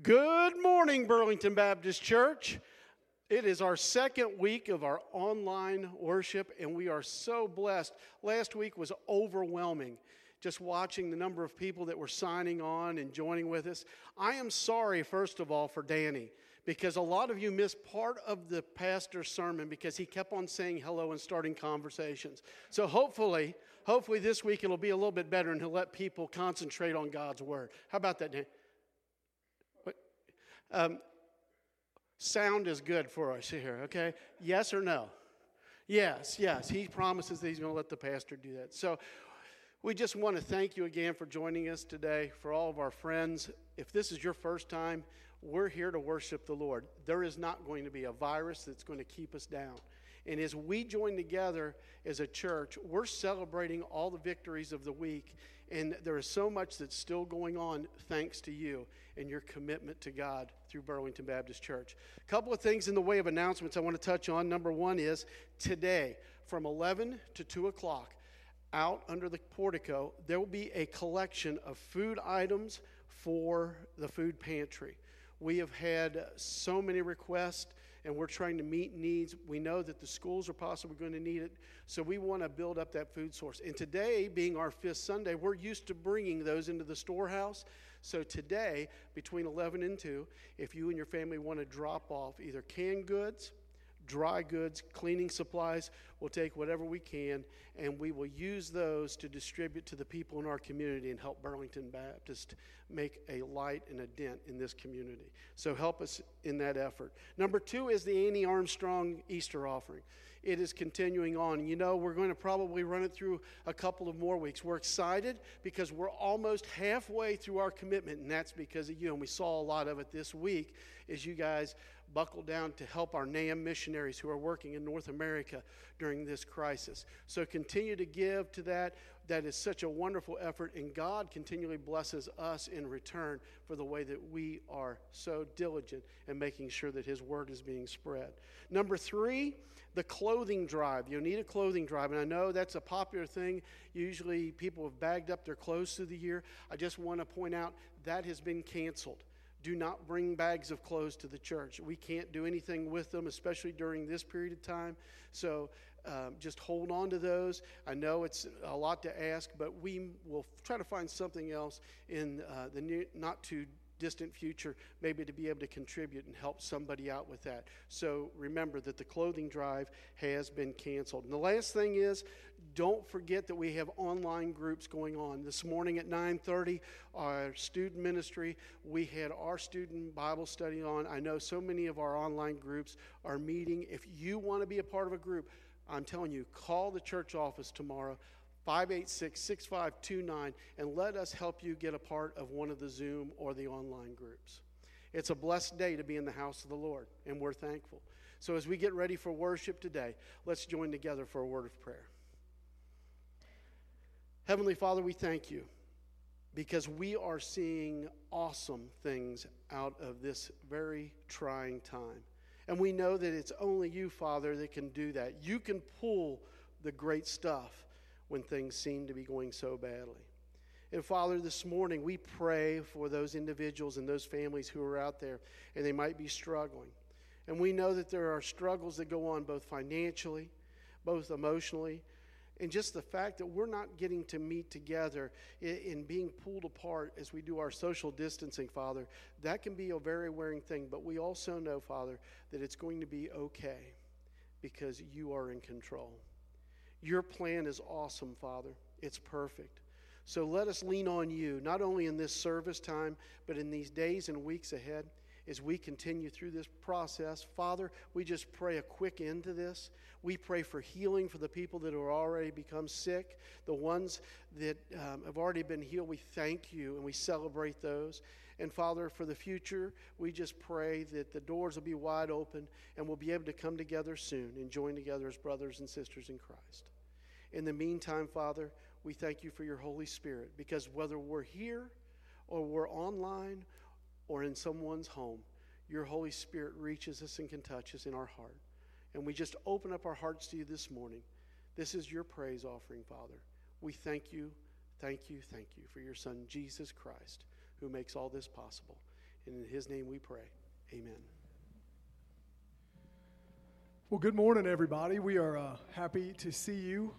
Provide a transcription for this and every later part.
Good morning, Burlington Baptist Church. It is our second week of our online worship, and we are so blessed. Last week was overwhelming, just watching the number of people that were signing on and joining with us. I am sorry, first of all, for Danny, because a lot of you missed part of the pastor's sermon because he kept on saying hello and starting conversations. So hopefully, hopefully this week it'll be a little bit better and he'll let people concentrate on God's word. How about that, Danny? Um, sound is good for us here, okay? Yes or no? Yes, yes. He promises that he's going to let the pastor do that. So we just want to thank you again for joining us today, for all of our friends. If this is your first time, we're here to worship the Lord. There is not going to be a virus that's going to keep us down. And as we join together as a church, we're celebrating all the victories of the week. And there is so much that's still going on thanks to you and your commitment to God through Burlington Baptist Church. A couple of things in the way of announcements I want to touch on. Number one is today from 11 to 2 o'clock, out under the portico, there will be a collection of food items for the food pantry. We have had so many requests and we're trying to meet needs. We know that the schools are possibly going to need it, so we want to build up that food source. And today, being our fifth Sunday, we're used to bringing those into the storehouse. So today, between 11 and 2, if you and your family want to drop off either canned goods, dry goods, cleaning supplies. We'll take whatever we can and we will use those to distribute to the people in our community and help Burlington Baptist make a light and a dent in this community. So help us in that effort. Number two is the Annie Armstrong Easter offering. It is continuing on. You know, we're going to probably run it through a couple of more weeks. We're excited because we're almost halfway through our commitment, and that's because of you. And we saw a lot of it this week as you guys buckle down to help our NAM missionaries who are working in North America during this crisis. So continue to give to that. That is such a wonderful effort, and God continually blesses us in return for the way that we are so diligent in making sure that His word is being spread. Number three, the clothing drive. You'll need a clothing drive, and I know that's a popular thing. Usually people have bagged up their clothes through the year. I just want to point out that has been canceled. Do not bring bags of clothes to the church. We can't do anything with them, especially during this period of time. So um, just hold on to those. I know it's a lot to ask, but we will try to find something else in uh, the near, not too distant future, maybe to be able to contribute and help somebody out with that. So remember that the clothing drive has been canceled. And the last thing is, don't forget that we have online groups going on. This morning at 9:30, our student ministry, we had our student Bible study on. I know so many of our online groups are meeting. If you want to be a part of a group, I'm telling you, call the church office tomorrow. 586 6529, and let us help you get a part of one of the Zoom or the online groups. It's a blessed day to be in the house of the Lord, and we're thankful. So, as we get ready for worship today, let's join together for a word of prayer. Heavenly Father, we thank you because we are seeing awesome things out of this very trying time. And we know that it's only you, Father, that can do that. You can pull the great stuff when things seem to be going so badly. And Father, this morning we pray for those individuals and those families who are out there and they might be struggling. And we know that there are struggles that go on both financially, both emotionally, and just the fact that we're not getting to meet together in, being pulled apart as we do our social distancing, Father, that can be a very wearing thing. But we also know, Father, that it's going to be okay because you are in control. Your plan is awesome, Father. It's perfect. So let us lean on you, not only in this service time, but in these days and weeks ahead as we continue through this process. Father, we just pray a quick end to this. We pray for healing for the people that have already become sick, the ones that um, have already been healed. We thank you and we celebrate those. And Father, for the future, we just pray that the doors will be wide open and we'll be able to come together soon and join together as brothers and sisters in Christ. In the meantime, Father, we thank you for your Holy Spirit because whether we're here or we're online or in someone's home, your Holy Spirit reaches us and can touch us in our heart. And we just open up our hearts to you this morning. This is your praise offering, Father. We thank you, thank you, thank you for your Son, Jesus Christ, who makes all this possible. And in his name we pray. Amen. Well, good morning, everybody. We are uh, happy to see you.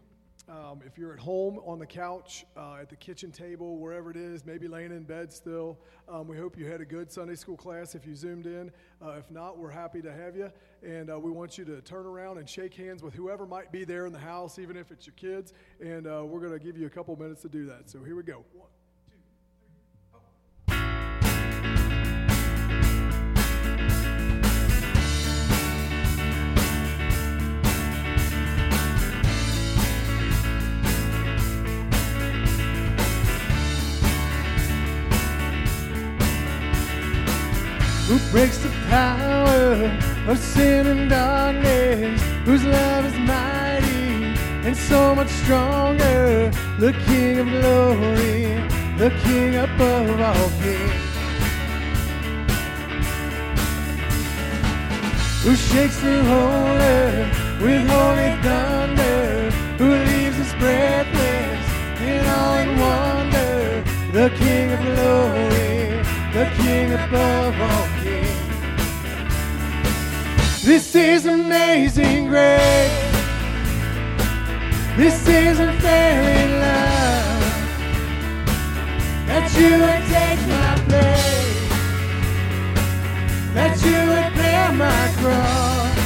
Um, if you're at home, on the couch, uh, at the kitchen table, wherever it is, maybe laying in bed still, um, we hope you had a good Sunday school class if you zoomed in. Uh, if not, we're happy to have you. And uh, we want you to turn around and shake hands with whoever might be there in the house, even if it's your kids. And uh, we're going to give you a couple minutes to do that. So here we go. One. Who breaks the power of sin and darkness, whose love is mighty and so much stronger, the King of glory, the King above all kings. Who shakes the whole earth with holy thunder, who leaves us breathless in awe and wonder, the King of glory, the King above all this is amazing grace. This is unfailing love. That you would take my place. That you would bear my cross.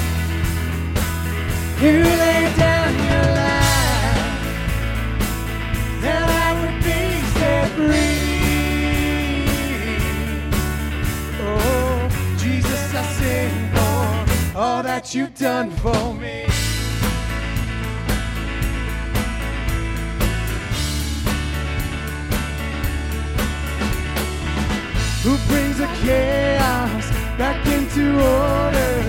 You laid down your life. That I would be set free. All that you've done for me. Who brings the chaos back into order?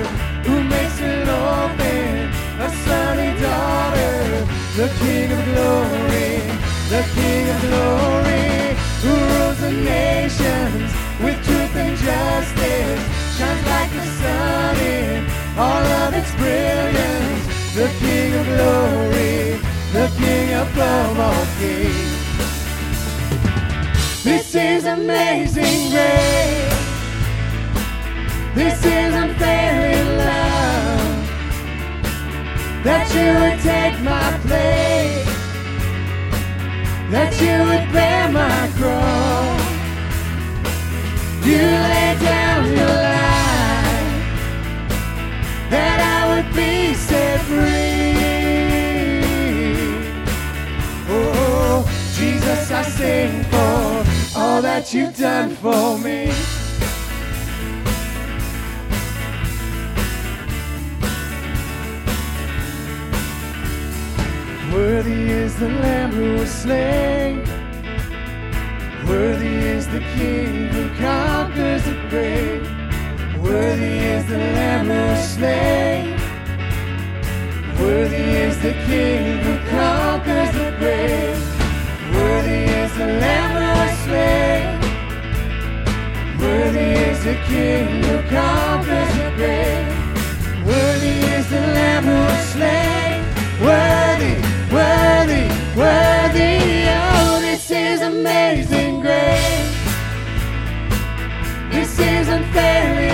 Who makes it open a sunny daughter? The King of glory, the King of glory, who rules the nations with truth and justice, shines like the sun in all of its brilliance. The King of glory, the King above all kings. This is amazing grace. This is unfailing love. That you would take my place. That you would bear my cross. You lay down your life that I would be set free. Oh, Jesus, I sing for all that you've done for me. Worthy is the Lamb who was slain. Worthy is the King who conquers the grave. Worthy is the Lamb who slain. Worthy is the King who conquers the grave. Worthy is the Lamb who slain. Worthy is the King who conquers the grave. Worthy is the Lamb who slain. Worthy, worthy, worthy. Oh, this is amazing grace. This is love.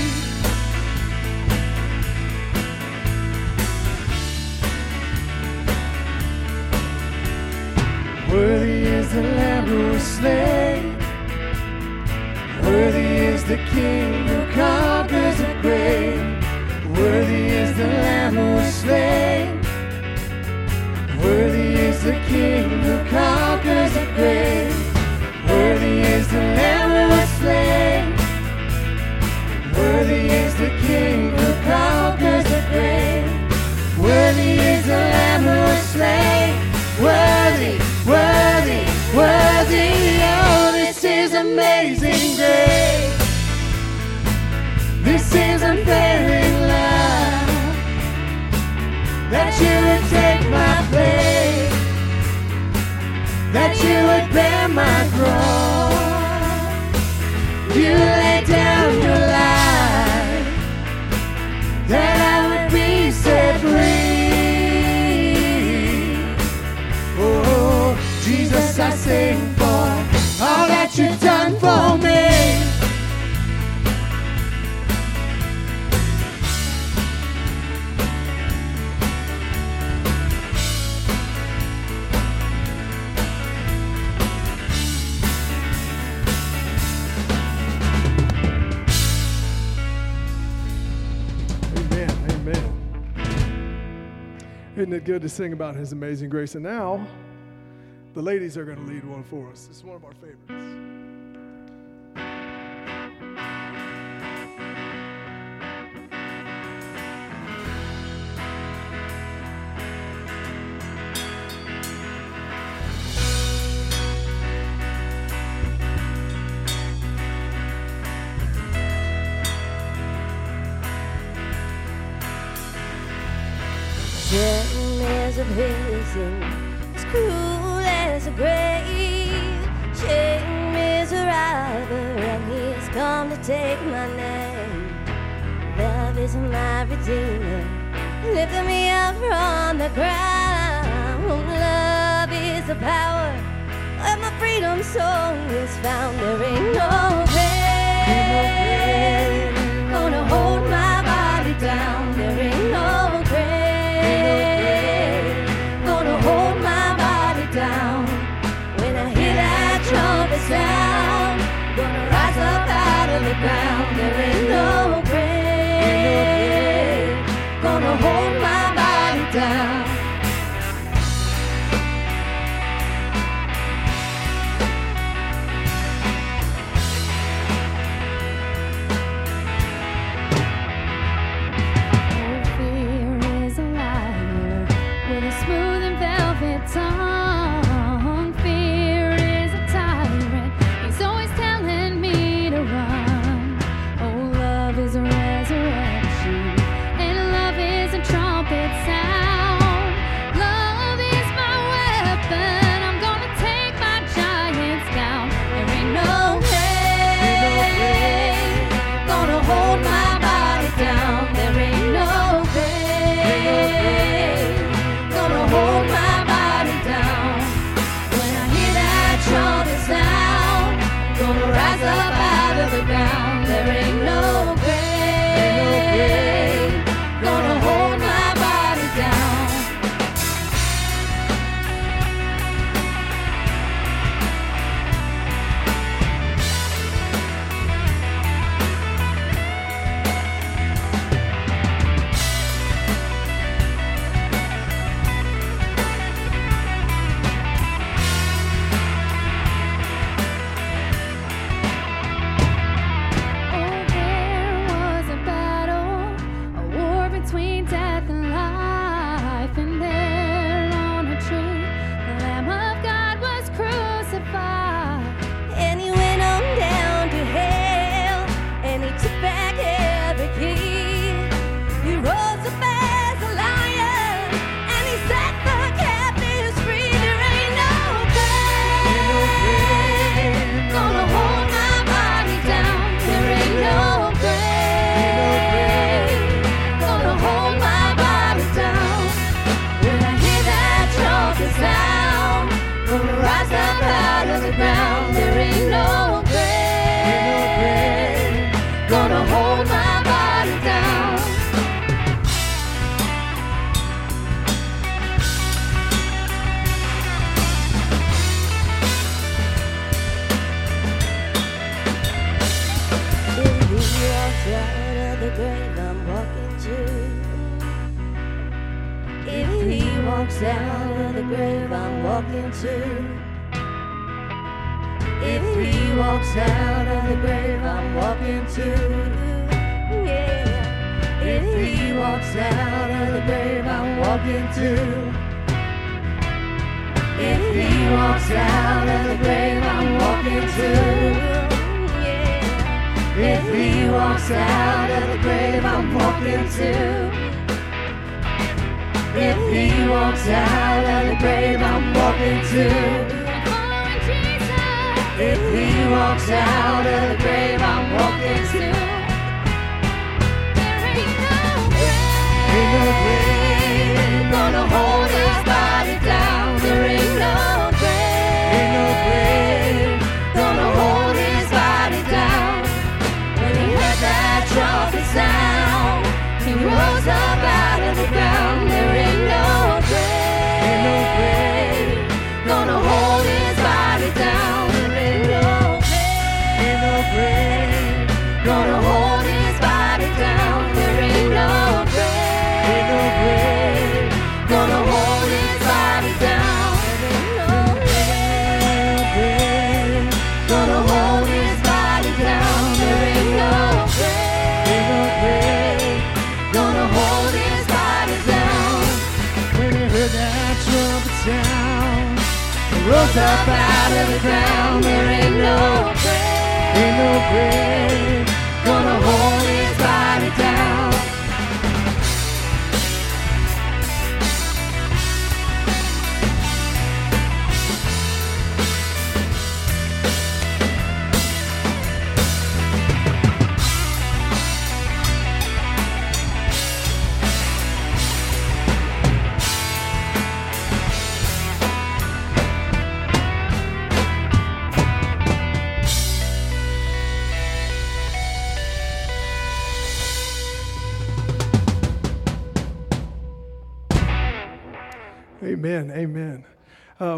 Worthy is the Lamb who was slain. Worthy is the King who conquers the grave. Worthy is the Lamb who was slain. Worthy is the King who conquers the grave. Worthy is the Lamb who was slain. Worthy is the King who conquers the grave. Worthy is the Lamb who was slain. Worthy Worthy, worthy, oh, this is amazing grace. This is unfailing love that you would take my place, that you would bear my cross. You've done for me. Amen. Amen. Isn't it good to sing about His amazing grace? And now, the ladies are going to lead one for us. Is one of our favorites. Power, where my freedom song is found. There ain't no pain gonna hold my body down. There ain't no grave gonna hold my body down. When I hear that trumpet sound, gonna rise up out of the ground. There ain't no grave gonna hold my body down. Out of the grave I'm walking to. If he walks out of the grave I'm walking to. Yeah. If he walks out of the grave I'm walking to. If he walks out of the grave I'm walking to. If he walks out of the grave I'm walking to. If he walks out of the grave, I'm walking too. If he walks out of the grave, I'm walking too. There ain't no grave, ain't no grave gonna hold his body down. There ain't no grave, ain't no grave gonna hold his body down. When he that. Rose up out of the ground. There ain't no grave, ain't no grave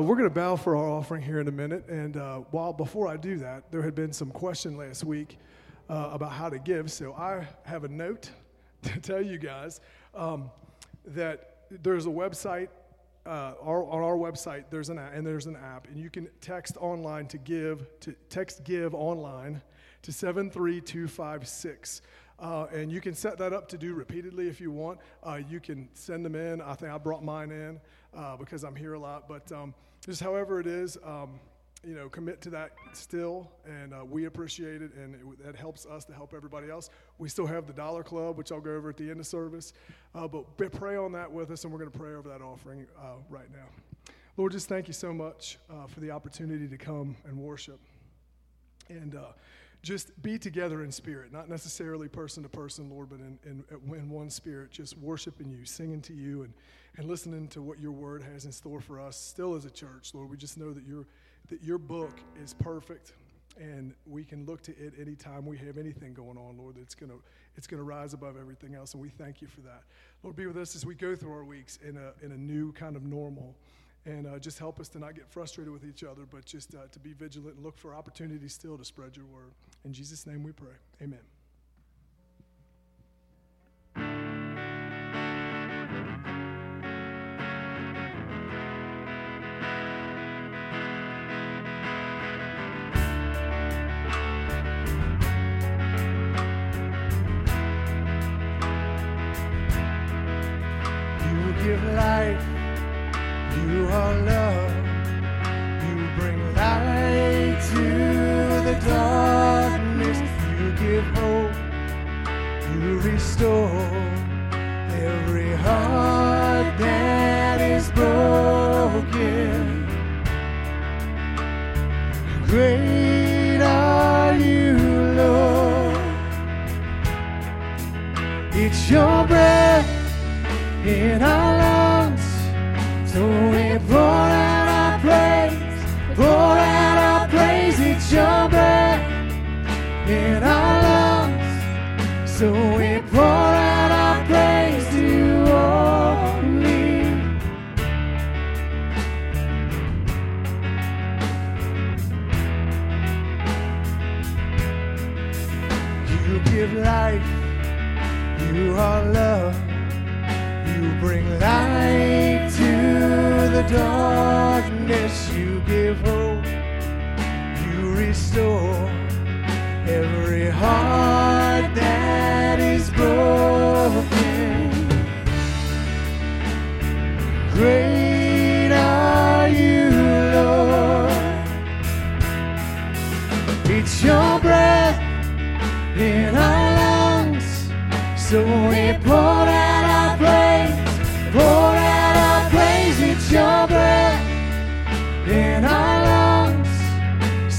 we're going to bow for our offering here in a minute. And uh, while before I do that, there had been some question last week uh, about how to give. So I have a note to tell you guys um, that there's a website. Uh, our, on our website, there's an and there's an app, and you can text online to give to text give online to seven three two five six. Uh, and you can set that up to do repeatedly if you want. Uh, you can send them in. I think I brought mine in uh, because I'm here a lot. But um, just however it is, um, you know, commit to that still, and uh, we appreciate it, and it, that helps us to help everybody else. We still have the Dollar Club, which I'll go over at the end of service, uh, but pray on that with us, and we're going to pray over that offering uh, right now. Lord, just thank you so much uh, for the opportunity to come and worship, and uh, just be together in spirit, not necessarily person to person, Lord, but in, in, in one spirit, just worshiping you, singing to you, and and listening to what your word has in store for us still as a church, Lord. We just know that your, that your book is perfect and we can look to it anytime we have anything going on, Lord, that's going to it's going to rise above everything else, and we thank you for that. Lord, be with us as we go through our weeks in a, in a new kind of normal, and uh, just help us to not get frustrated with each other, but just uh, to be vigilant and look for opportunities still to spread your word. In Jesus' name we pray. Amen.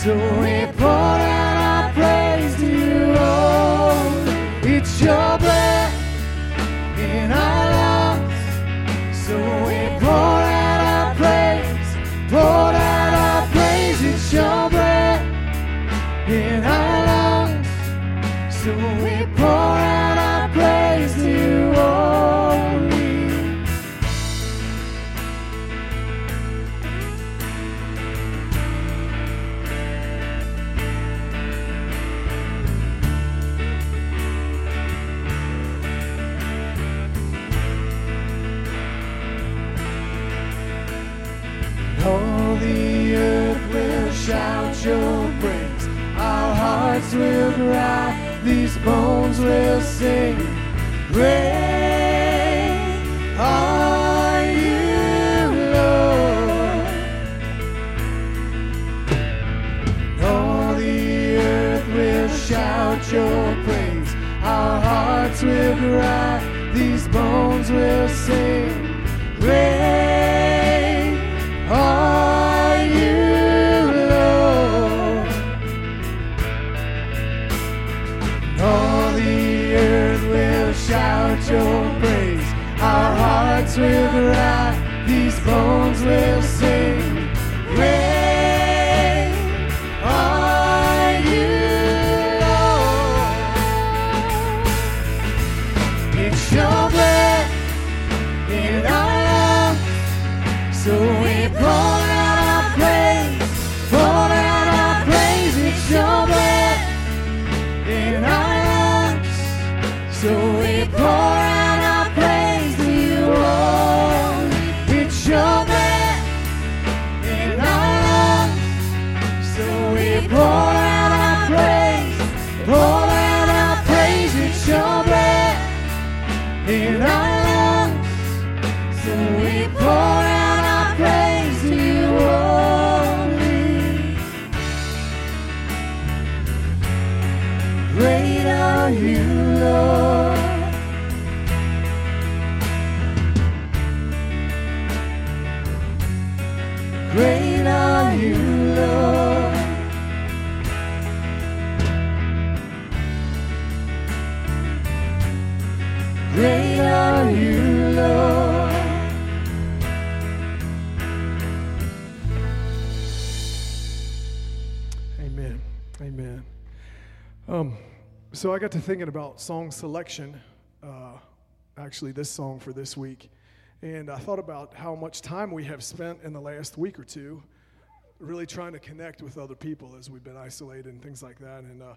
So will sing, Great are you, Lord. All the earth will shout your praise, our hearts will cry, these bones will sing. So I got to thinking about song selection, uh, actually, this song for this week. And I thought about how much time we have spent in the last week or two really trying to connect with other people as we've been isolated and things like that. And uh,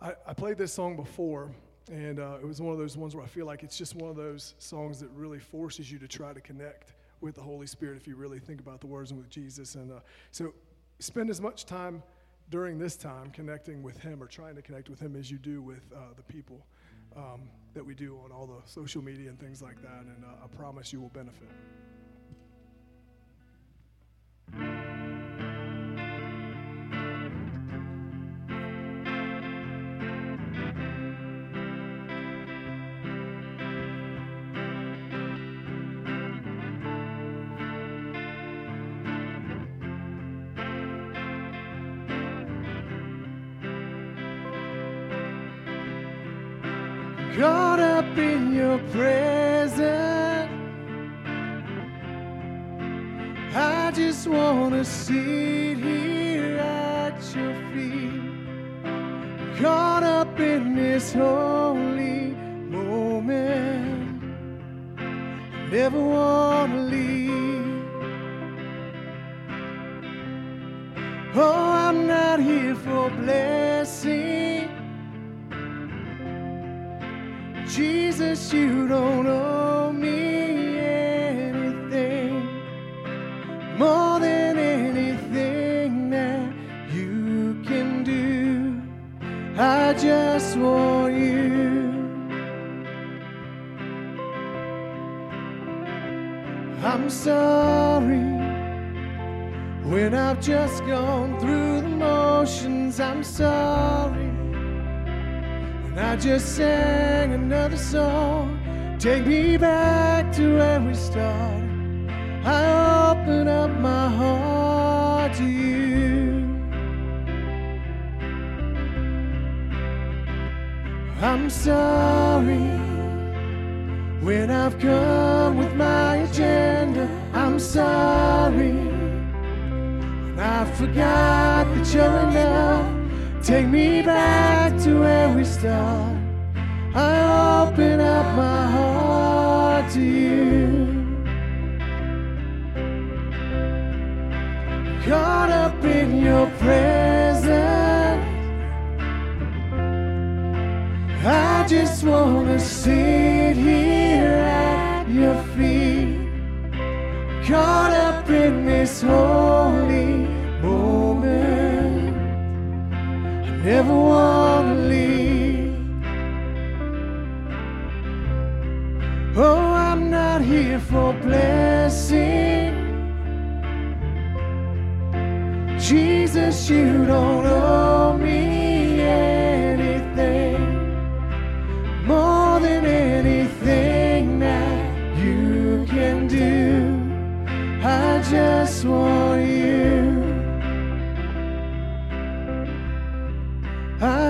I, I played this song before, and uh, it was one of those ones where I feel like it's just one of those songs that really forces you to try to connect with the Holy Spirit if you really think about the words and with Jesus. And uh, so spend as much time during this time connecting with Him or trying to connect with Him as you do with uh, the people um, that we do on all the social media and things like that. And uh, I promise you will benefit. Your presence. I just wanna sit here at your feet. Caught up in this holy moment. Never wanna leave. Oh, I'm not here for blessing. Jesus, you don't owe me anything more than anything that you can do. I just want you. I'm sorry when I've just gone through the motions. I'm sorry. I just sang another song. Take me back to where we started. I open up my heart to you. I'm sorry when I've come with my agenda. I'm sorry when I forgot that you're enough. Take me back to where we started. I open up my heart to you. Caught up in your presence. I just wanna sit here at your feet. Caught up in this holy moment never wanna leave. Oh, I'm not here for blessing. Jesus, you don't owe me anything more than anything that you can do. I just want.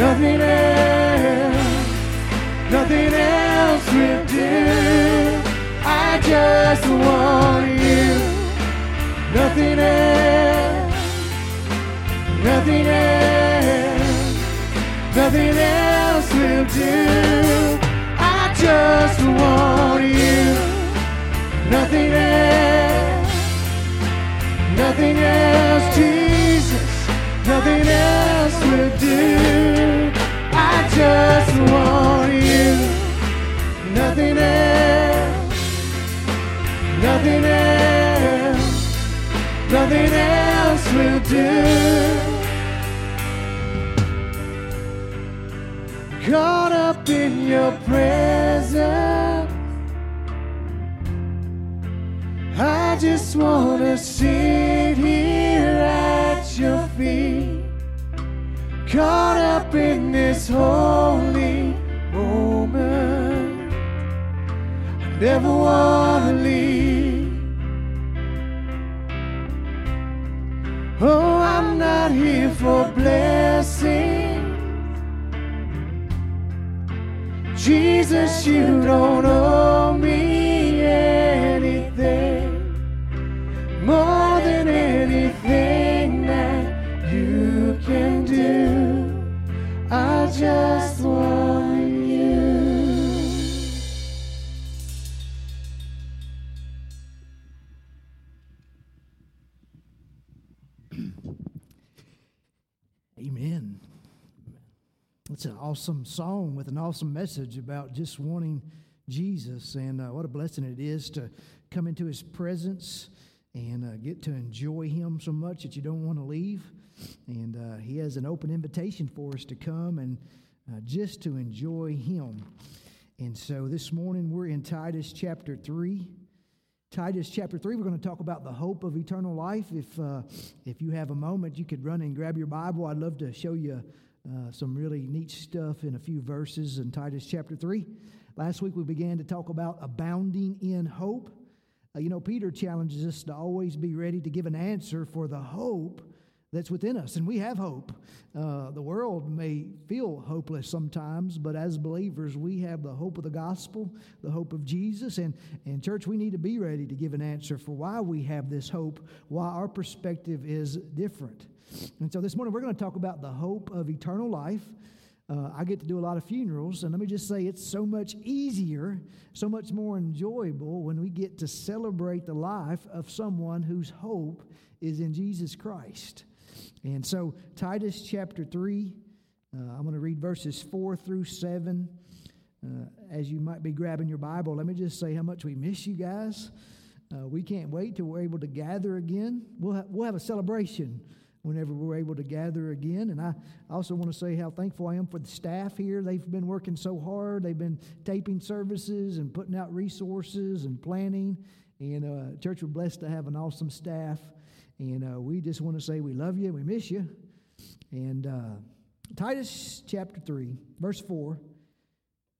nothing else, nothing else will do. I just want you, nothing else, nothing else, nothing else will do. I just want you, nothing else, nothing else, Jesus, nothing else will do. Just want you, nothing else, nothing else, nothing else will do. Caught up in your presence. I just wanna sit here at your feet, caught up in this holy moment. I never wanna leave. Oh, I'm not here for blessing. Jesus, you don't owe me just want you. Amen. It's an awesome song with an awesome message about just wanting Jesus. And uh, what a blessing it is to come into his presence and uh, get to enjoy him so much that you don't want to leave. And uh, he has an open invitation for us to come and uh, just to enjoy him. And so this morning we're in Titus chapter 3. Titus chapter 3, we're going to talk about the hope of eternal life. If, uh, if you have a moment, you could run and grab your Bible. I'd love to show you uh, some really neat stuff in a few verses in Titus chapter 3. Last week we began to talk about abounding in hope. Uh, you know, Peter challenges us to always be ready to give an answer for the hope that's within us, and we have hope. Uh, the world may feel hopeless sometimes, but as believers, we have the hope of the gospel, the hope of Jesus, and, and church, we need to be ready to give an answer for why we have this hope, why our perspective is different. And so this morning, we're going to talk about the hope of eternal life. Uh, I get to do a lot of funerals, and let me just say it's so much easier, so much more enjoyable when we get to celebrate the life of someone whose hope is in Jesus Christ. And so, Titus chapter 3, uh, I'm going to read verses 4 through 7. Uh, as you might be grabbing your Bible, let me just say how much we miss you guys. Uh, we can't wait till we're able to gather again. We'll, ha- we'll have a celebration whenever we're able to gather again. And I also want to say how thankful I am for the staff here. They've been working so hard. They've been taping services and putting out resources and planning. And uh, church, we're blessed to have an awesome staff. And uh, we just want to say we love you, we miss you. And uh, Titus chapter 3, verse 4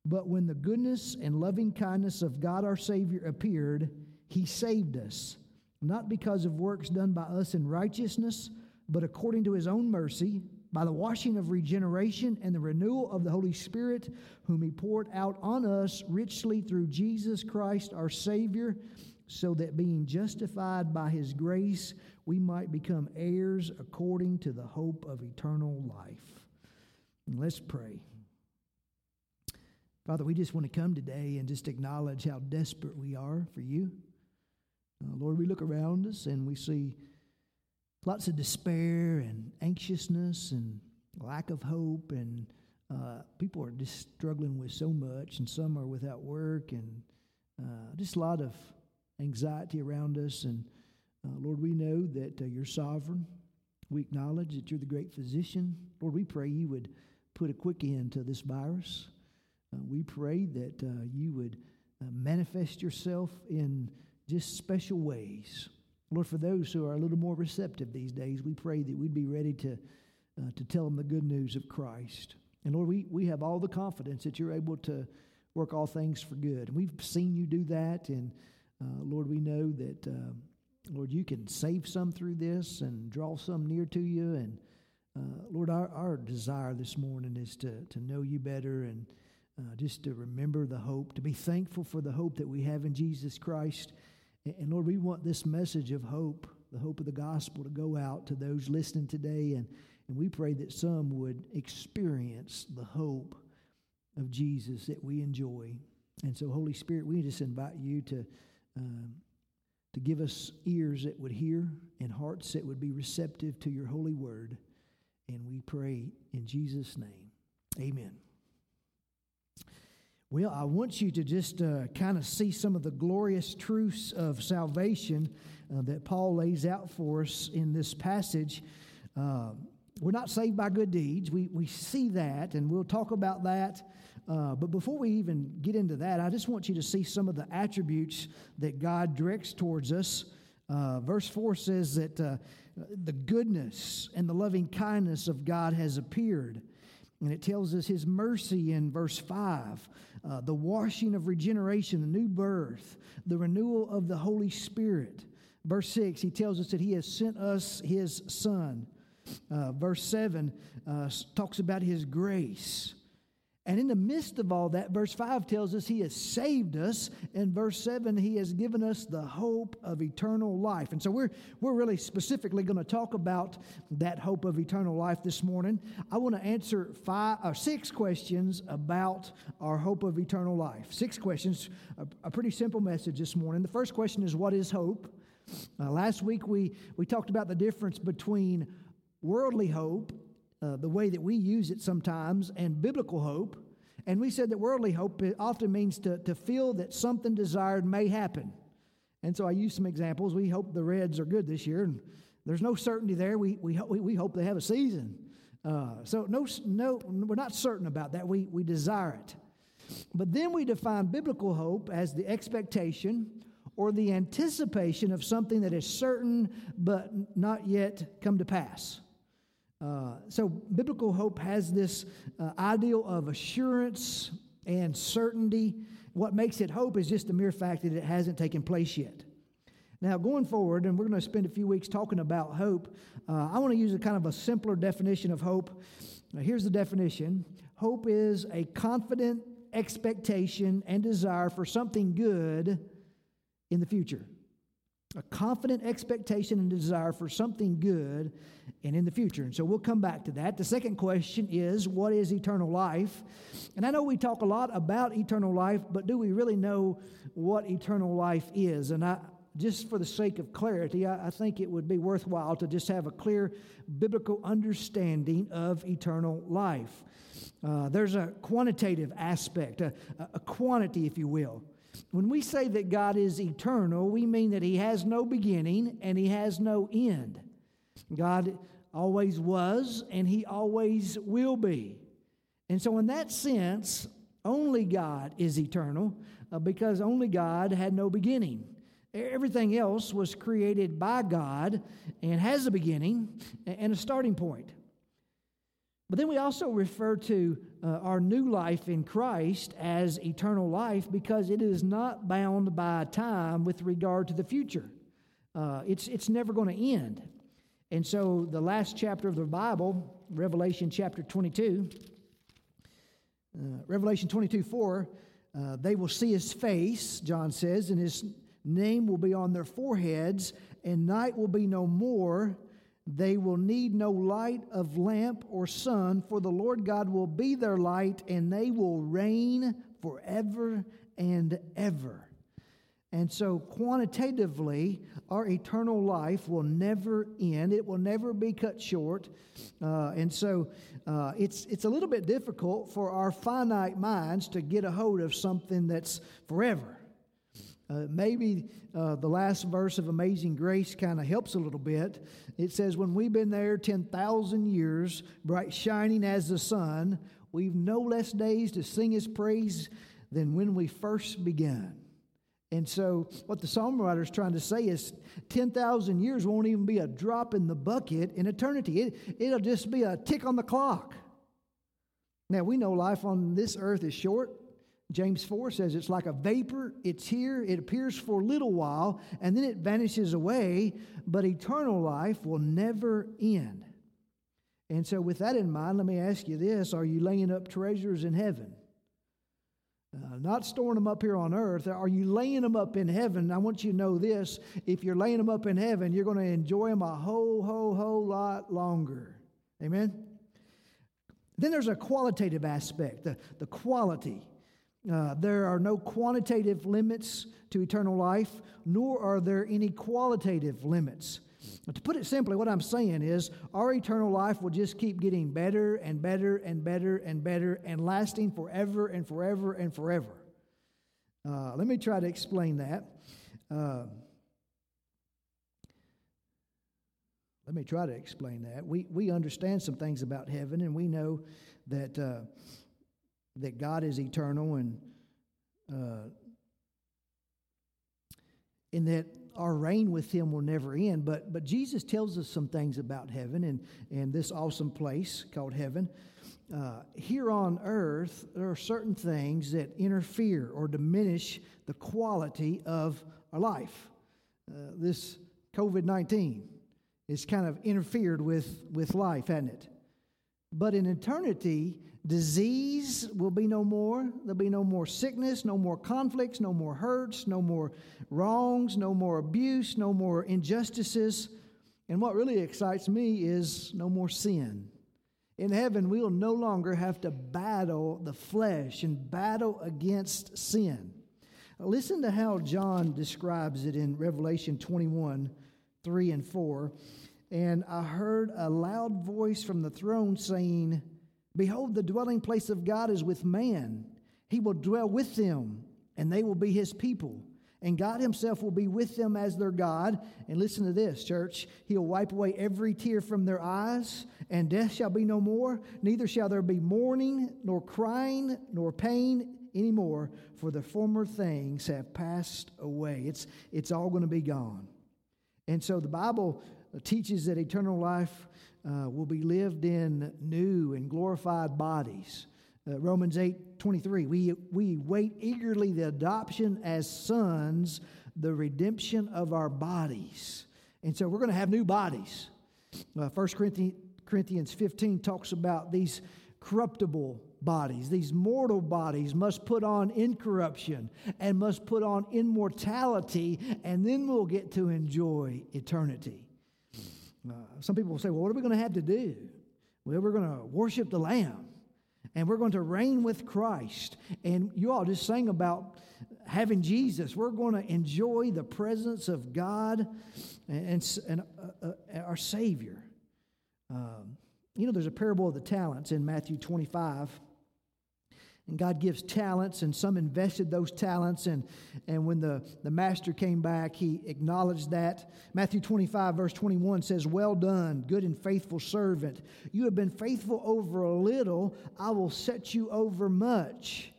But when the goodness and loving kindness of God our Savior appeared, he saved us, not because of works done by us in righteousness, but according to his own mercy, by the washing of regeneration and the renewal of the Holy Spirit, whom he poured out on us richly through Jesus Christ our Savior, so that being justified by his grace, we might become heirs according to the hope of eternal life. And let's pray. Father, we just want to come today and just acknowledge how desperate we are for you. Uh, Lord, we look around us and we see lots of despair and anxiousness and lack of hope, and uh, people are just struggling with so much, and some are without work, and uh, just a lot of anxiety around us. And uh, Lord, we know that uh, you're sovereign. We acknowledge that you're the great physician. Lord, we pray you would put a quick end to this virus. Uh, we pray that uh, you would uh, manifest yourself in just special ways. Lord, for those who are a little more receptive these days, we pray that we'd be ready to, uh, to tell them the good news of Christ. And Lord, we, we have all the confidence that you're able to work all things for good. And we've seen you do that. And Lord, we know that, Lord, you can save some through this and draw some near to you. And uh, Lord, our, our desire this morning is to, to know you better and uh, just to remember the hope, to be thankful for the hope that we have in Jesus Christ. And, and Lord, we want this message of hope, the hope of the gospel, to go out to those listening today. And, and we pray that some would experience the hope of Jesus that we enjoy. And so, Holy Spirit, we just invite you to, um, to give us ears that would hear and hearts that would be receptive to your holy word. And we pray in Jesus' name. Amen. Well, I want you to just uh, kind of see some of the glorious truths of salvation uh, that Paul lays out for us in this passage. Uh, we're not saved by good deeds. We, we see that, and we'll talk about that. Uh, but before we even get into that, I just want you to see some of the attributes that God directs towards us. Uh, verse 4 says that uh, the goodness and the loving kindness of God has appeared. And it tells us his mercy in verse 5, uh, the washing of regeneration, the new birth, the renewal of the Holy Spirit. Verse 6, he tells us that he has sent us his Son. Uh, verse 7 uh, talks about his grace. And in the midst of all that, verse 5 tells us he has saved us. And verse 7, he has given us the hope of eternal life. And so we're, we're really specifically going to talk about that hope of eternal life this morning. I want to answer five or uh, six questions about our hope of eternal life. Six questions, a, a pretty simple message this morning. The first question is what is hope? Uh, last week we, we talked about the difference between worldly hope uh, the way that we use it sometimes, and biblical hope. And we said that worldly hope often means to, to feel that something desired may happen. And so I used some examples. We hope the Reds are good this year, and there's no certainty there. We, we, we hope they have a season. Uh, so no, no, we're not certain about that. We, we desire it. But then we define biblical hope as the expectation or the anticipation of something that is certain but not yet come to pass. Uh, so, biblical hope has this uh, ideal of assurance and certainty. What makes it hope is just the mere fact that it hasn't taken place yet. Now, going forward, and we're going to spend a few weeks talking about hope, uh, I want to use a kind of a simpler definition of hope. Now, here's the definition Hope is a confident expectation and desire for something good in the future a confident expectation and desire for something good and in the future. And so we'll come back to that. The second question is what is eternal life? And I know we talk a lot about eternal life, but do we really know what eternal life is? And I just for the sake of clarity, I, I think it would be worthwhile to just have a clear biblical understanding of eternal life. Uh, there's a quantitative aspect, a, a quantity, if you will. When we say that God is eternal, we mean that He has no beginning and He has no end. God always was and He always will be. And so, in that sense, only God is eternal uh, because only God had no beginning. Everything else was created by God and has a beginning and a starting point. But then we also refer to uh, our new life in Christ as eternal life because it is not bound by time with regard to the future. Uh, it's, it's never going to end. And so the last chapter of the Bible, Revelation chapter 22, uh, Revelation 22 4, uh, they will see his face, John says, and his name will be on their foreheads, and night will be no more they will need no light of lamp or sun, for the Lord God will be their light, and they will reign forever and ever. And so, quantitatively, our eternal life will never end. It will never be cut short. Uh, and so, uh, it's, it's a little bit difficult for our finite minds to get a hold of something that's forever. Uh, maybe uh, the last verse of Amazing Grace kind of helps a little bit. It says, When we've been there 10,000 years, bright shining as the sun, we've no less days to sing his praise than when we first began. And so, what the songwriter is trying to say is 10,000 years won't even be a drop in the bucket in eternity. It, it'll just be a tick on the clock. Now, we know life on this earth is short. James 4 says it's like a vapor. It's here, it appears for a little while, and then it vanishes away, but eternal life will never end. And so, with that in mind, let me ask you this Are you laying up treasures in heaven? Uh, not storing them up here on earth. Are you laying them up in heaven? I want you to know this. If you're laying them up in heaven, you're going to enjoy them a whole, whole, whole lot longer. Amen? Then there's a qualitative aspect, the, the quality. Uh, there are no quantitative limits to eternal life, nor are there any qualitative limits. But to put it simply, what I'm saying is our eternal life will just keep getting better and better and better and better and lasting forever and forever and forever. Uh, let me try to explain that. Uh, let me try to explain that. We, we understand some things about heaven, and we know that, uh, that God is eternal and uh, in that our reign with him will never end. But, but Jesus tells us some things about heaven and, and this awesome place called heaven. Uh, here on earth, there are certain things that interfere or diminish the quality of our life. Uh, this COVID 19 has kind of interfered with, with life, hasn't it? But in eternity, disease will be no more. There'll be no more sickness, no more conflicts, no more hurts, no more wrongs, no more abuse, no more injustices. And what really excites me is no more sin. In heaven, we'll no longer have to battle the flesh and battle against sin. Listen to how John describes it in Revelation 21 3 and 4. And I heard a loud voice from the throne saying, Behold, the dwelling place of God is with man. He will dwell with them, and they will be his people. And God himself will be with them as their God. And listen to this, church. He'll wipe away every tear from their eyes, and death shall be no more. Neither shall there be mourning, nor crying, nor pain anymore, for the former things have passed away. It's, it's all going to be gone. And so the Bible teaches that eternal life uh, will be lived in new and glorified bodies. Uh, Romans 8 23, we, we wait eagerly the adoption as sons, the redemption of our bodies. And so we're going to have new bodies. Uh, 1 Corinthians, Corinthians 15 talks about these corruptible bodies, these mortal bodies must put on incorruption and must put on immortality, and then we'll get to enjoy eternity. Uh, some people will say, well, what are we going to have to do? Well, we're going to worship the Lamb and we're going to reign with Christ. And you all just sang about having Jesus. We're going to enjoy the presence of God and, and uh, uh, our Savior. Um, you know, there's a parable of the talents in Matthew 25. And God gives talents, and some invested those talents. And, and when the, the master came back, he acknowledged that. Matthew 25, verse 21 says, Well done, good and faithful servant. You have been faithful over a little, I will set you over much.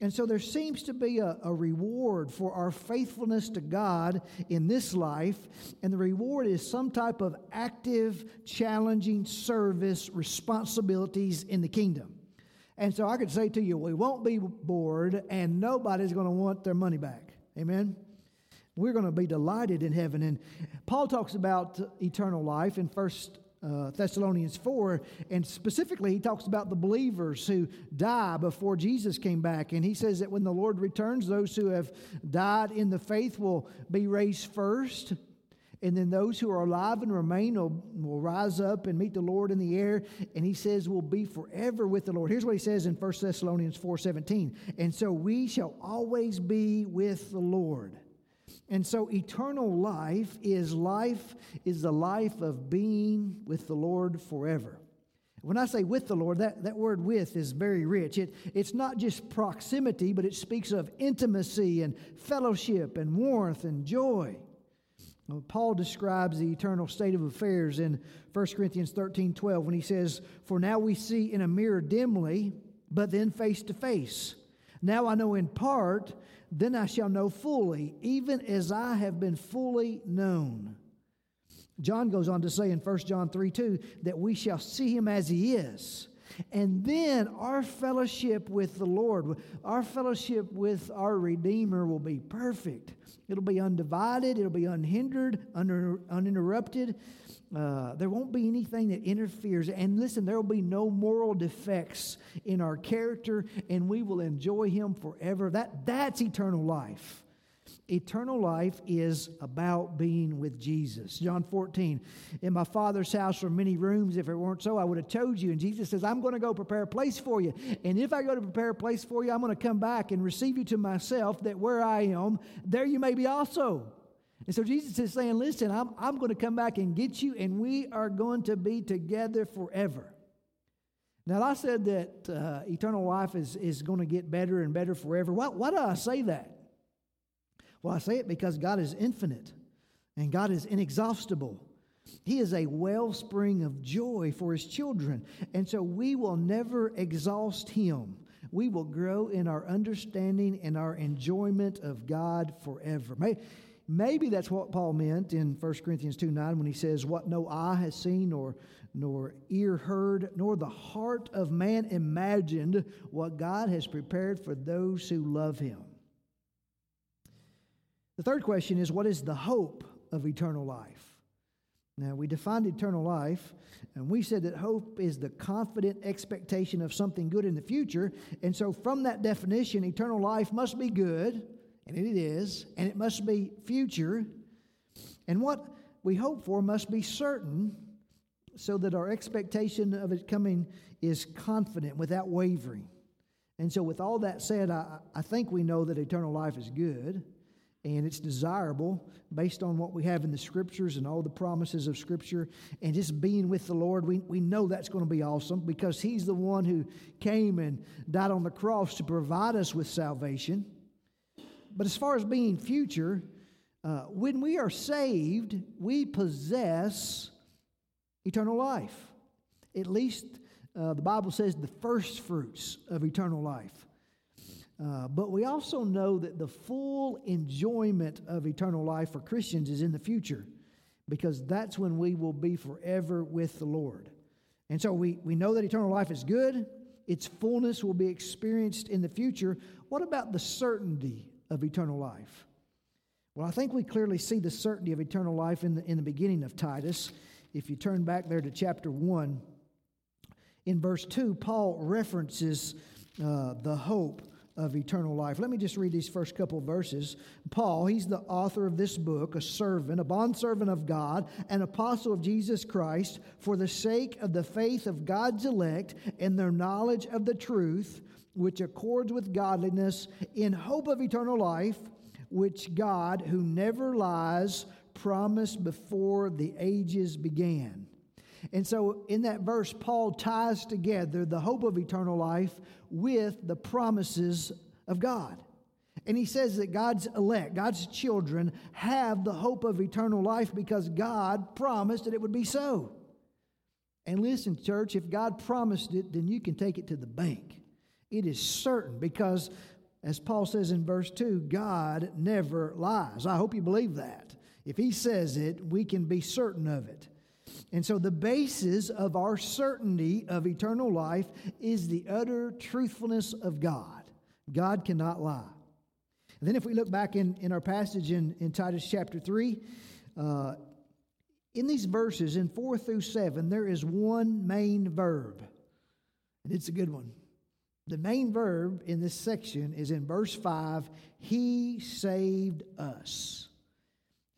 And so there seems to be a, a, reward for our faithfulness to God in this life, and the reward is some type of active, challenging service responsibilities in the kingdom. And so I could say to you, we won't be bored and nobody's going to want their money back. Amen? We're going to be delighted in heaven. And Paul talks about eternal life in First uh, Thessalonians 4, and specifically, he talks about the believers who die before Jesus came back. And he says that when the Lord returns, those who have died in the faith will be raised first. And then those who are alive and remain will, will rise up and meet the Lord in the air. And he says, we'll be forever with the Lord. Here's what he says in 1 Thessalonians 4 17. And so we shall always be with the Lord. And so eternal life is life, is the life of being with the Lord forever. When I say with the Lord, that, that word with is very rich. It, it's not just proximity, but it speaks of intimacy and fellowship and warmth and joy. Now, Paul describes the eternal state of affairs in 1 Corinthians 13 12 when he says, For now we see in a mirror dimly, but then face to face. Now I know in part, then I shall know fully, even as I have been fully known. John goes on to say in 1 John 3 2 that we shall see him as he is. And then our fellowship with the Lord, our fellowship with our Redeemer will be perfect. It'll be undivided, it'll be unhindered, uninterrupted. Uh, there won't be anything that interferes. And listen, there will be no moral defects in our character, and we will enjoy Him forever. That, that's eternal life. Eternal life is about being with Jesus. John 14, in my Father's house are many rooms. If it weren't so, I would have told you. And Jesus says, I'm going to go prepare a place for you. And if I go to prepare a place for you, I'm going to come back and receive you to myself, that where I am, there you may be also. And so Jesus is saying, Listen, I'm, I'm going to come back and get you, and we are going to be together forever. Now, I said that uh, eternal life is, is going to get better and better forever. Why, why do I say that? Well, I say it because God is infinite and God is inexhaustible. He is a wellspring of joy for his children. And so we will never exhaust him. We will grow in our understanding and our enjoyment of God forever. Maybe that's what Paul meant in 1 Corinthians 2 9 when he says, What no eye has seen, nor, nor ear heard, nor the heart of man imagined, what God has prepared for those who love him. The third question is what is the hope of eternal life? Now, we defined eternal life, and we said that hope is the confident expectation of something good in the future. And so, from that definition, eternal life must be good, and it is, and it must be future. And what we hope for must be certain, so that our expectation of it coming is confident without wavering. And so, with all that said, I, I think we know that eternal life is good and it's desirable based on what we have in the scriptures and all the promises of scripture. And just being with the lord we, we know that's going to be awesome because he's the one who came and died on the cross to provide us with salvation. But as far as being future uh, when we are saved we possess eternal life. At least uh, the bible says the first fruits of eternal life uh, but we also know that the full enjoyment of eternal life for Christians is in the future because that's when we will be forever with the Lord. And so we, we know that eternal life is good, its fullness will be experienced in the future. What about the certainty of eternal life? Well, I think we clearly see the certainty of eternal life in the, in the beginning of Titus. If you turn back there to chapter 1, in verse 2, Paul references uh, the hope of eternal life. Let me just read these first couple verses. Paul, he's the author of this book, a servant, a bondservant of God, an apostle of Jesus Christ, for the sake of the faith of God's elect and their knowledge of the truth, which accords with godliness, in hope of eternal life, which God, who never lies, promised before the ages began. And so, in that verse, Paul ties together the hope of eternal life with the promises of God. And he says that God's elect, God's children, have the hope of eternal life because God promised that it would be so. And listen, church, if God promised it, then you can take it to the bank. It is certain because, as Paul says in verse 2, God never lies. I hope you believe that. If he says it, we can be certain of it. And so, the basis of our certainty of eternal life is the utter truthfulness of God. God cannot lie. And then, if we look back in, in our passage in, in Titus chapter 3, uh, in these verses, in 4 through 7, there is one main verb, and it's a good one. The main verb in this section is in verse 5 He saved us.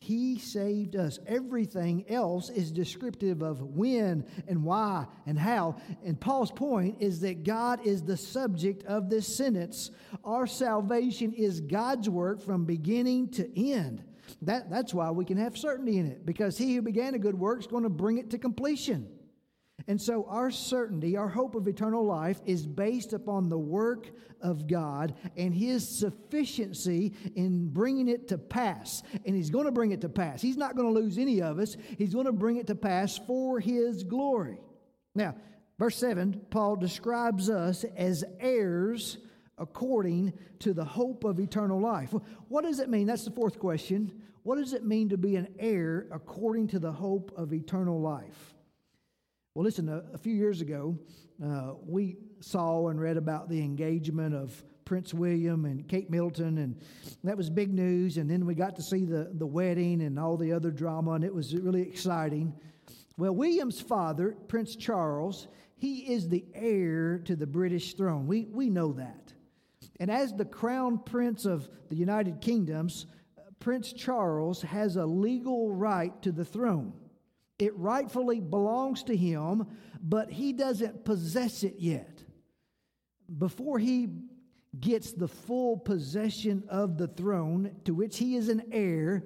He saved us. Everything else is descriptive of when and why and how. And Paul's point is that God is the subject of this sentence. Our salvation is God's work from beginning to end. That, that's why we can have certainty in it, because he who began a good work is going to bring it to completion. And so our certainty, our hope of eternal life is based upon the work of God and His sufficiency in bringing it to pass. And He's going to bring it to pass. He's not going to lose any of us, He's going to bring it to pass for His glory. Now, verse 7, Paul describes us as heirs according to the hope of eternal life. What does it mean? That's the fourth question. What does it mean to be an heir according to the hope of eternal life? Well, listen, a, a few years ago, uh, we saw and read about the engagement of Prince William and Kate Middleton, and that was big news. And then we got to see the, the wedding and all the other drama, and it was really exciting. Well, William's father, Prince Charles, he is the heir to the British throne. We, we know that. And as the crown prince of the United Kingdoms, Prince Charles has a legal right to the throne. It rightfully belongs to him, but he doesn't possess it yet. Before he gets the full possession of the throne to which he is an heir,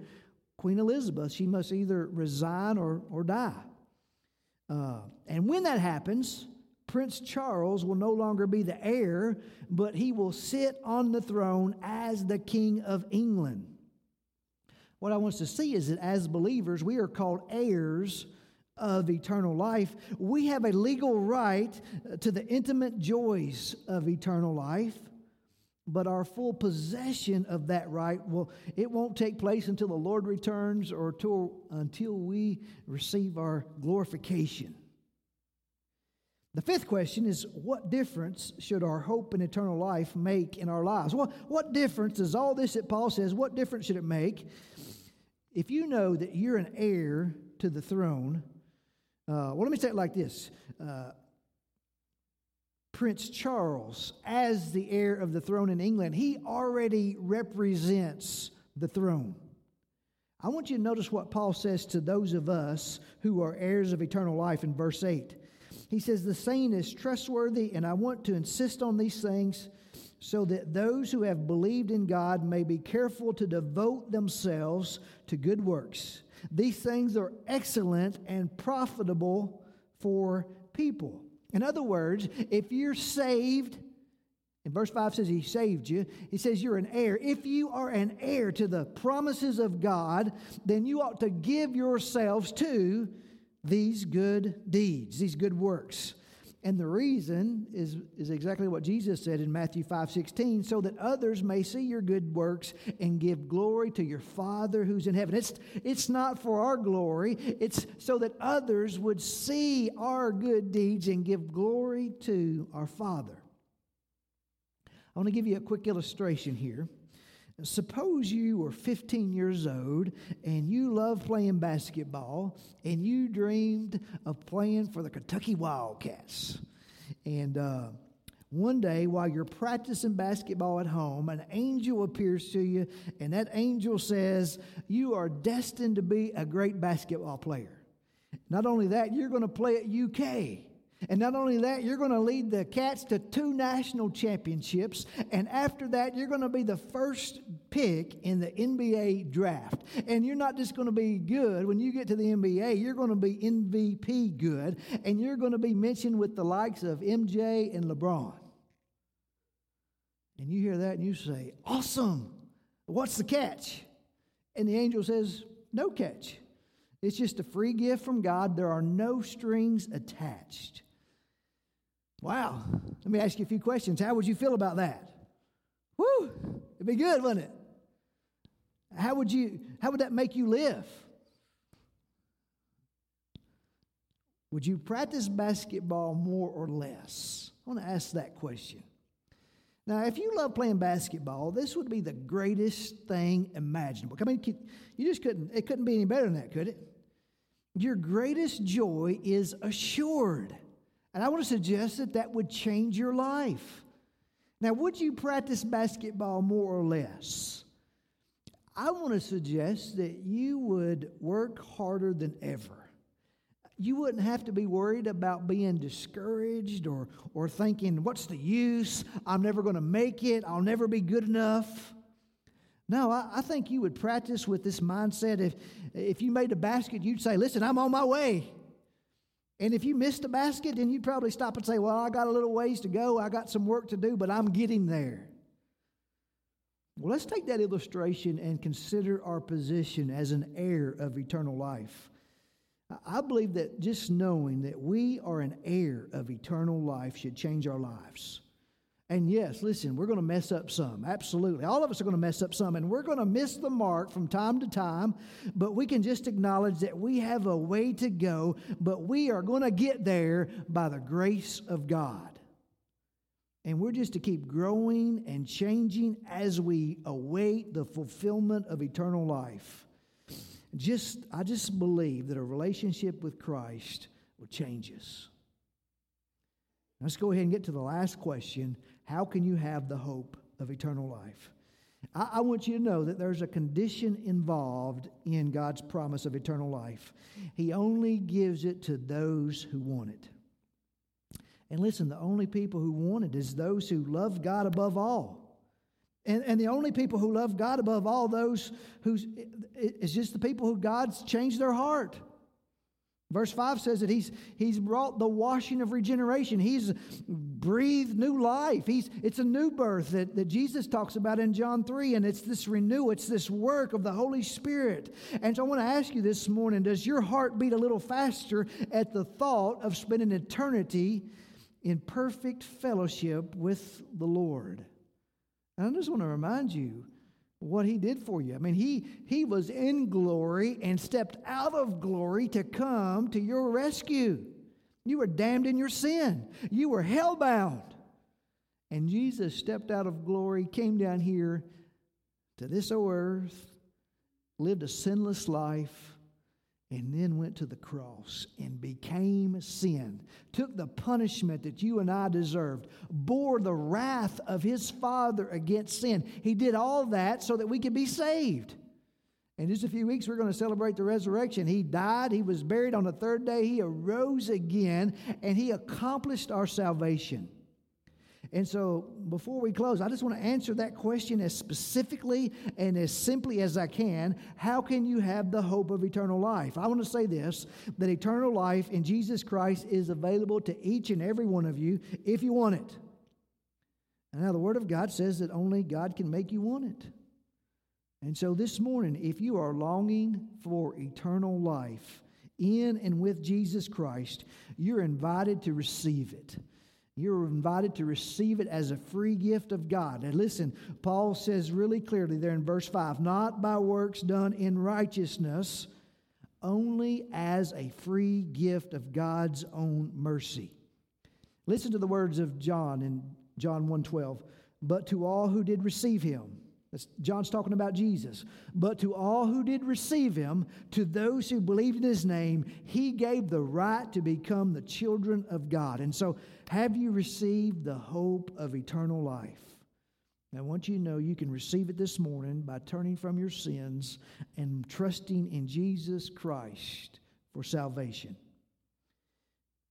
Queen Elizabeth, she must either resign or, or die. Uh, and when that happens, Prince Charles will no longer be the heir, but he will sit on the throne as the King of England. What I want us to see is that as believers, we are called heirs of eternal life. We have a legal right to the intimate joys of eternal life, but our full possession of that right will it won't take place until the Lord returns or till, until we receive our glorification. The fifth question is what difference should our hope in eternal life make in our lives? Well, what difference does all this that Paul says, what difference should it make if you know that you're an heir to the throne? Uh, well, let me say it like this uh, Prince Charles, as the heir of the throne in England, he already represents the throne. I want you to notice what Paul says to those of us who are heirs of eternal life in verse 8. He says, The saying is trustworthy, and I want to insist on these things so that those who have believed in God may be careful to devote themselves to good works. These things are excellent and profitable for people. In other words, if you're saved, in verse 5 says he saved you. He says you're an heir. If you are an heir to the promises of God, then you ought to give yourselves to these good deeds, these good works. And the reason is, is exactly what Jesus said in Matthew 5 16, so that others may see your good works and give glory to your Father who's in heaven. It's, it's not for our glory, it's so that others would see our good deeds and give glory to our Father. I want to give you a quick illustration here. Suppose you were 15 years old and you loved playing basketball and you dreamed of playing for the Kentucky Wildcats. And uh, one day, while you're practicing basketball at home, an angel appears to you, and that angel says, You are destined to be a great basketball player. Not only that, you're going to play at UK. And not only that, you're going to lead the Cats to two national championships. And after that, you're going to be the first pick in the NBA draft. And you're not just going to be good. When you get to the NBA, you're going to be MVP good. And you're going to be mentioned with the likes of MJ and LeBron. And you hear that and you say, Awesome. What's the catch? And the angel says, No catch. It's just a free gift from God. There are no strings attached. Wow. Let me ask you a few questions. How would you feel about that? Woo! It'd be good, wouldn't it? How would you how would that make you live? Would you practice basketball more or less? I want to ask that question. Now, if you love playing basketball, this would be the greatest thing imaginable. I mean, you just couldn't, it couldn't be any better than that, could it? Your greatest joy is assured. And I want to suggest that that would change your life. Now, would you practice basketball more or less? I want to suggest that you would work harder than ever. You wouldn't have to be worried about being discouraged or, or thinking, what's the use? I'm never going to make it. I'll never be good enough. No, I, I, think you would practice with this mindset. If, if you made a basket, you'd say, listen, I'm on my way. And if you missed a basket, then you'd probably stop and say, Well, I got a little ways to go. I got some work to do, but I'm getting there. Well, let's take that illustration and consider our position as an heir of eternal life. I believe that just knowing that we are an heir of eternal life should change our lives. And yes, listen, we're going to mess up some. Absolutely. All of us are going to mess up some, and we're going to miss the mark from time to time, but we can just acknowledge that we have a way to go, but we are going to get there by the grace of God. And we're just to keep growing and changing as we await the fulfillment of eternal life. Just, I just believe that a relationship with Christ will change us. Let's go ahead and get to the last question how can you have the hope of eternal life? I, I, want you to know that there's a condition involved in God's promise of eternal life. He only gives it to those who want it. And listen, the only people who want it is those who love God above all. And, and the only people who love God above all, those who, it's just the people who God's changed their heart. Verse 5 says that he's, he's brought the washing of regeneration. He's breathed new life. He's, it's a new birth that, that Jesus talks about in John 3, and it's this renewal, it's this work of the Holy Spirit. And so I want to ask you this morning does your heart beat a little faster at the thought of spending eternity in perfect fellowship with the Lord? And I just want to remind you what he did for you. I mean, he, he was in glory and stepped out of glory to come to your rescue. You were damned in your sin, you were hellbound. And Jesus stepped out of glory, came down here to this earth, lived a sinless life, and then went to the cross and became sin, took the punishment that you and I deserved, bore the wrath of his Father against sin. He did all that so that we could be saved. In just a few weeks, we're going to celebrate the resurrection. He died, he was buried on the third day, he arose again, and he accomplished our salvation. And so, before we close, I just want to answer that question as specifically and as simply as I can. How can you have the hope of eternal life? I want to say this that eternal life in Jesus Christ is available to each and every one of you if you want it. And now, the Word of God says that only God can make you want it. And so, this morning, if you are longing for eternal life in and with Jesus Christ, you're invited to receive it. You're invited to receive it as a free gift of God. And listen, Paul says really clearly there in verse 5 not by works done in righteousness, only as a free gift of God's own mercy. Listen to the words of John in John 1:12. But to all who did receive him, John's talking about Jesus. But to all who did receive him, to those who believed in his name, he gave the right to become the children of God. And so, have you received the hope of eternal life? I want you to know you can receive it this morning by turning from your sins and trusting in Jesus Christ for salvation.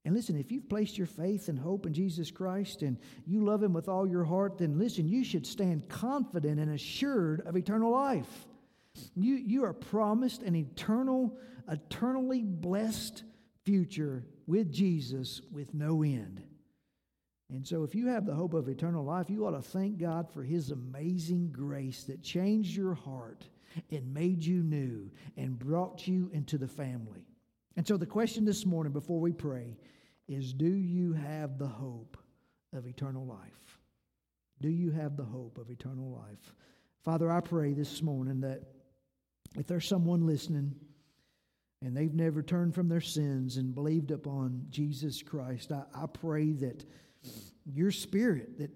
And listen, if you've placed your faith and hope in Jesus Christ and you love Him with all your heart, then listen, you should stand confident and assured of eternal life. You, you are promised an eternal, eternally blessed future with Jesus with no end. And so, if you have the hope of eternal life, you ought to thank God for His amazing grace that changed your heart and made you new and brought you into the family. And so, the question this morning before we pray is Do you have the hope of eternal life? Do you have the hope of eternal life? Father, I pray this morning that if there's someone listening and they've never turned from their sins and believed upon Jesus Christ, I, I pray that your spirit, that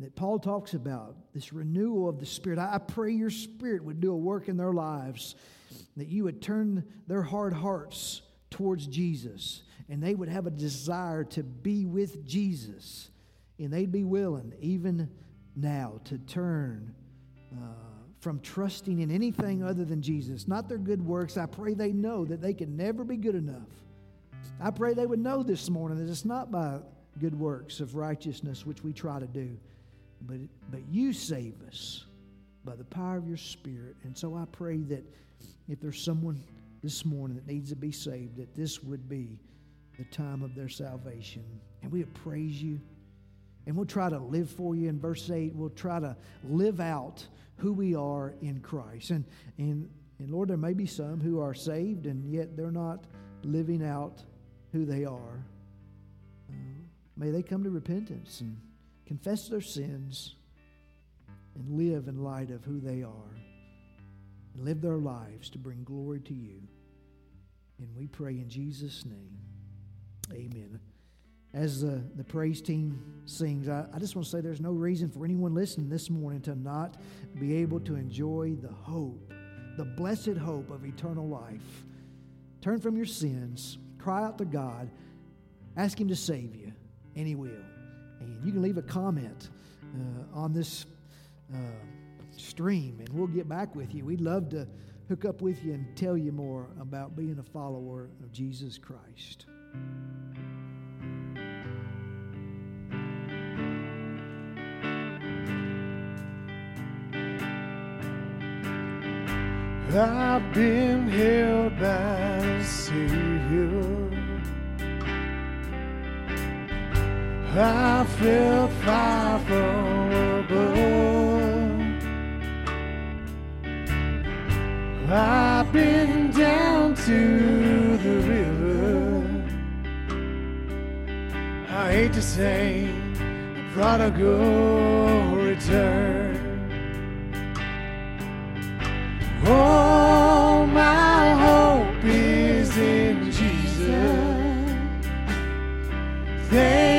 that Paul talks about, this renewal of the Spirit. I pray your Spirit would do a work in their lives, that you would turn their hard hearts towards Jesus, and they would have a desire to be with Jesus, and they'd be willing, even now, to turn uh, from trusting in anything other than Jesus, not their good works. I pray they know that they can never be good enough. I pray they would know this morning that it's not by good works of righteousness which we try to do, but, but you save us by the power of your Spirit. And so I pray that if there's someone this morning that needs to be saved, that this would be the time of their salvation. And we praise you. And we'll try to live for you. In verse 8, we'll try to live out who we are in Christ. And, and, and Lord, there may be some who are saved and yet they're not living out who they are. Uh, may they come to repentance and confess their sins and live in light of who they are and live their lives to bring glory to you. And we pray in Jesus' name. Amen. As the, the praise team sings, I, I just want to say there's no reason for anyone listening this morning to not be able to enjoy the hope, the blessed hope of eternal life. Turn from your sins, cry out to God, ask Him to save you, and He will. And you can leave a comment uh, on this uh, stream, and we'll get back with you. We'd love to hook up with you and tell you more about being a follower of Jesus Christ. I've been held by Savior. I felt fire from above. I've been down to the river. I hate to say, prodigal return. All my hope is in Jesus. Thank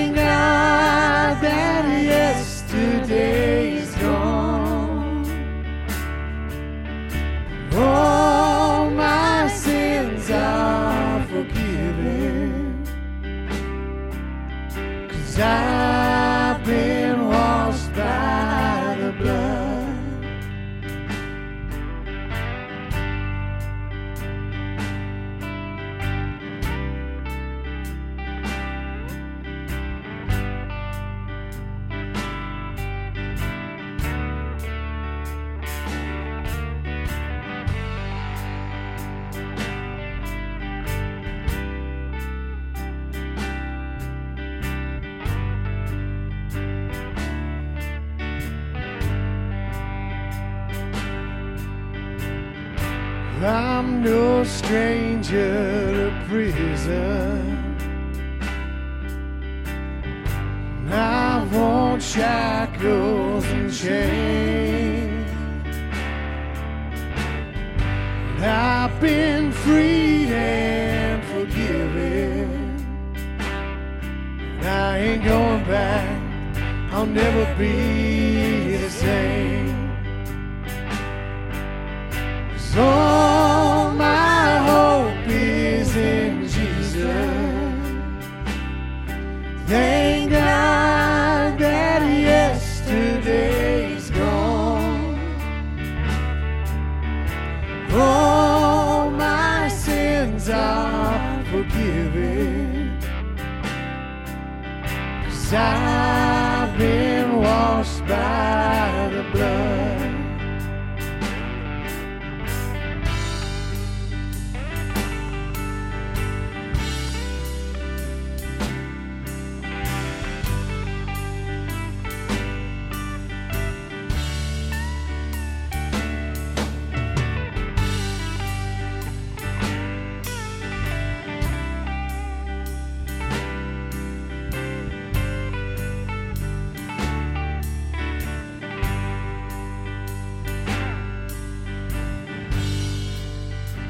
stranger to prison.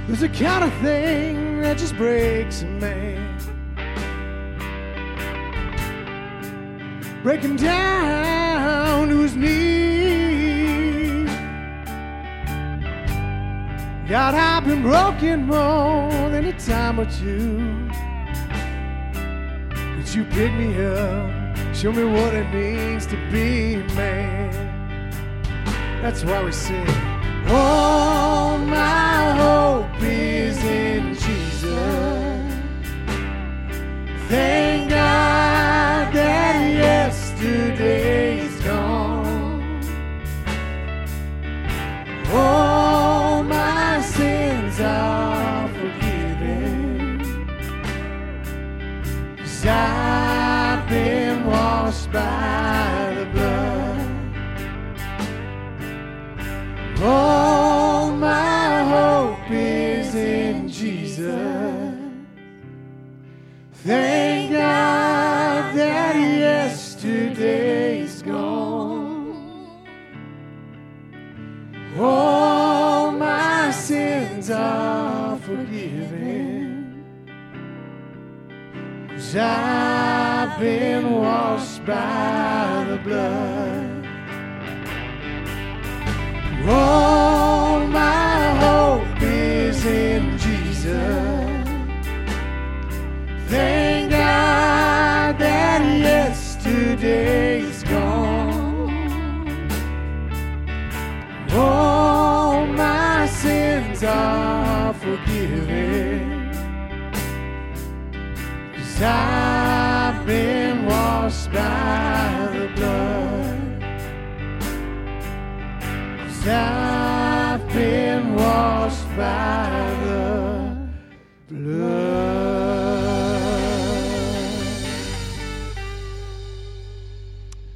There's a kind of thing that just breaks a man. Breaking down to his knees. God, I've been broken more than a time or two. But you pick me up, show me what it means to be a man. That's why we sing. All my hope risen Jesus. Thank God that yesterday's gone. All my sins are forgiven. Cause I've been washed by. I've been washed by the blood. All my hope is in Jesus. Thank God that yesterday's gone. All my sins are I've been washed by the blood.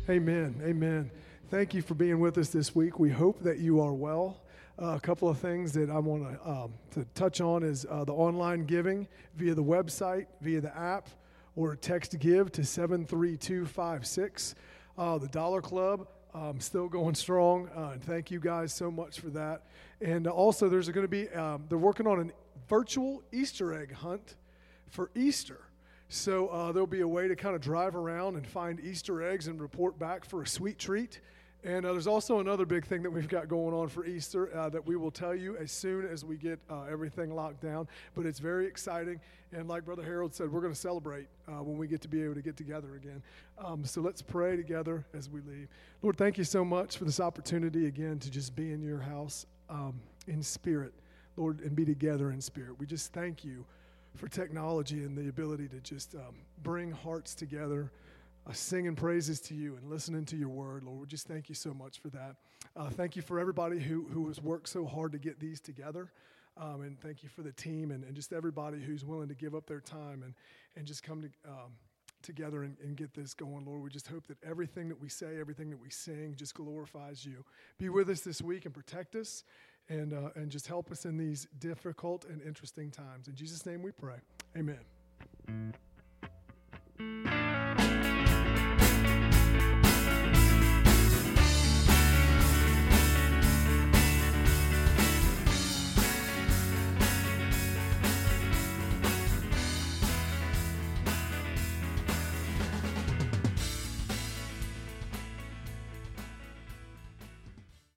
Amen. Amen. Thank you for being with us this week. We hope that you are well. Uh, a couple of things that I want to, um, to touch on is uh, the online giving via the website, via the app, or text give to 73256. Uh, the Dollar Club, um, still going strong. Uh, and thank you guys so much for that. And also, there's going to be, um, they're working on a virtual Easter egg hunt for Easter. So uh, there'll be a way to kind of drive around and find Easter eggs and report back for a sweet treat. And uh, there's also another big thing that we've got going on for Easter uh, that we will tell you as soon as we get uh, everything locked down. But it's very exciting. And like Brother Harold said, we're going to celebrate uh, when we get to be able to get together again. Um, so let's pray together as we leave. Lord, thank you so much for this opportunity again to just be in your house um, in spirit, Lord, and be together in spirit. We just thank you for technology and the ability to just um, bring hearts together, uh, singing praises to you and listening to your word, Lord. We just thank you so much for that. Uh, thank you for everybody who, who has worked so hard to get these together. Um, and thank you for the team and, and just everybody who's willing to give up their time and, and just come to, um, together and, and get this going, Lord. We just hope that everything that we say, everything that we sing just glorifies you. Be with us this week and protect us and, uh, and just help us in these difficult and interesting times. In Jesus' name we pray. Amen.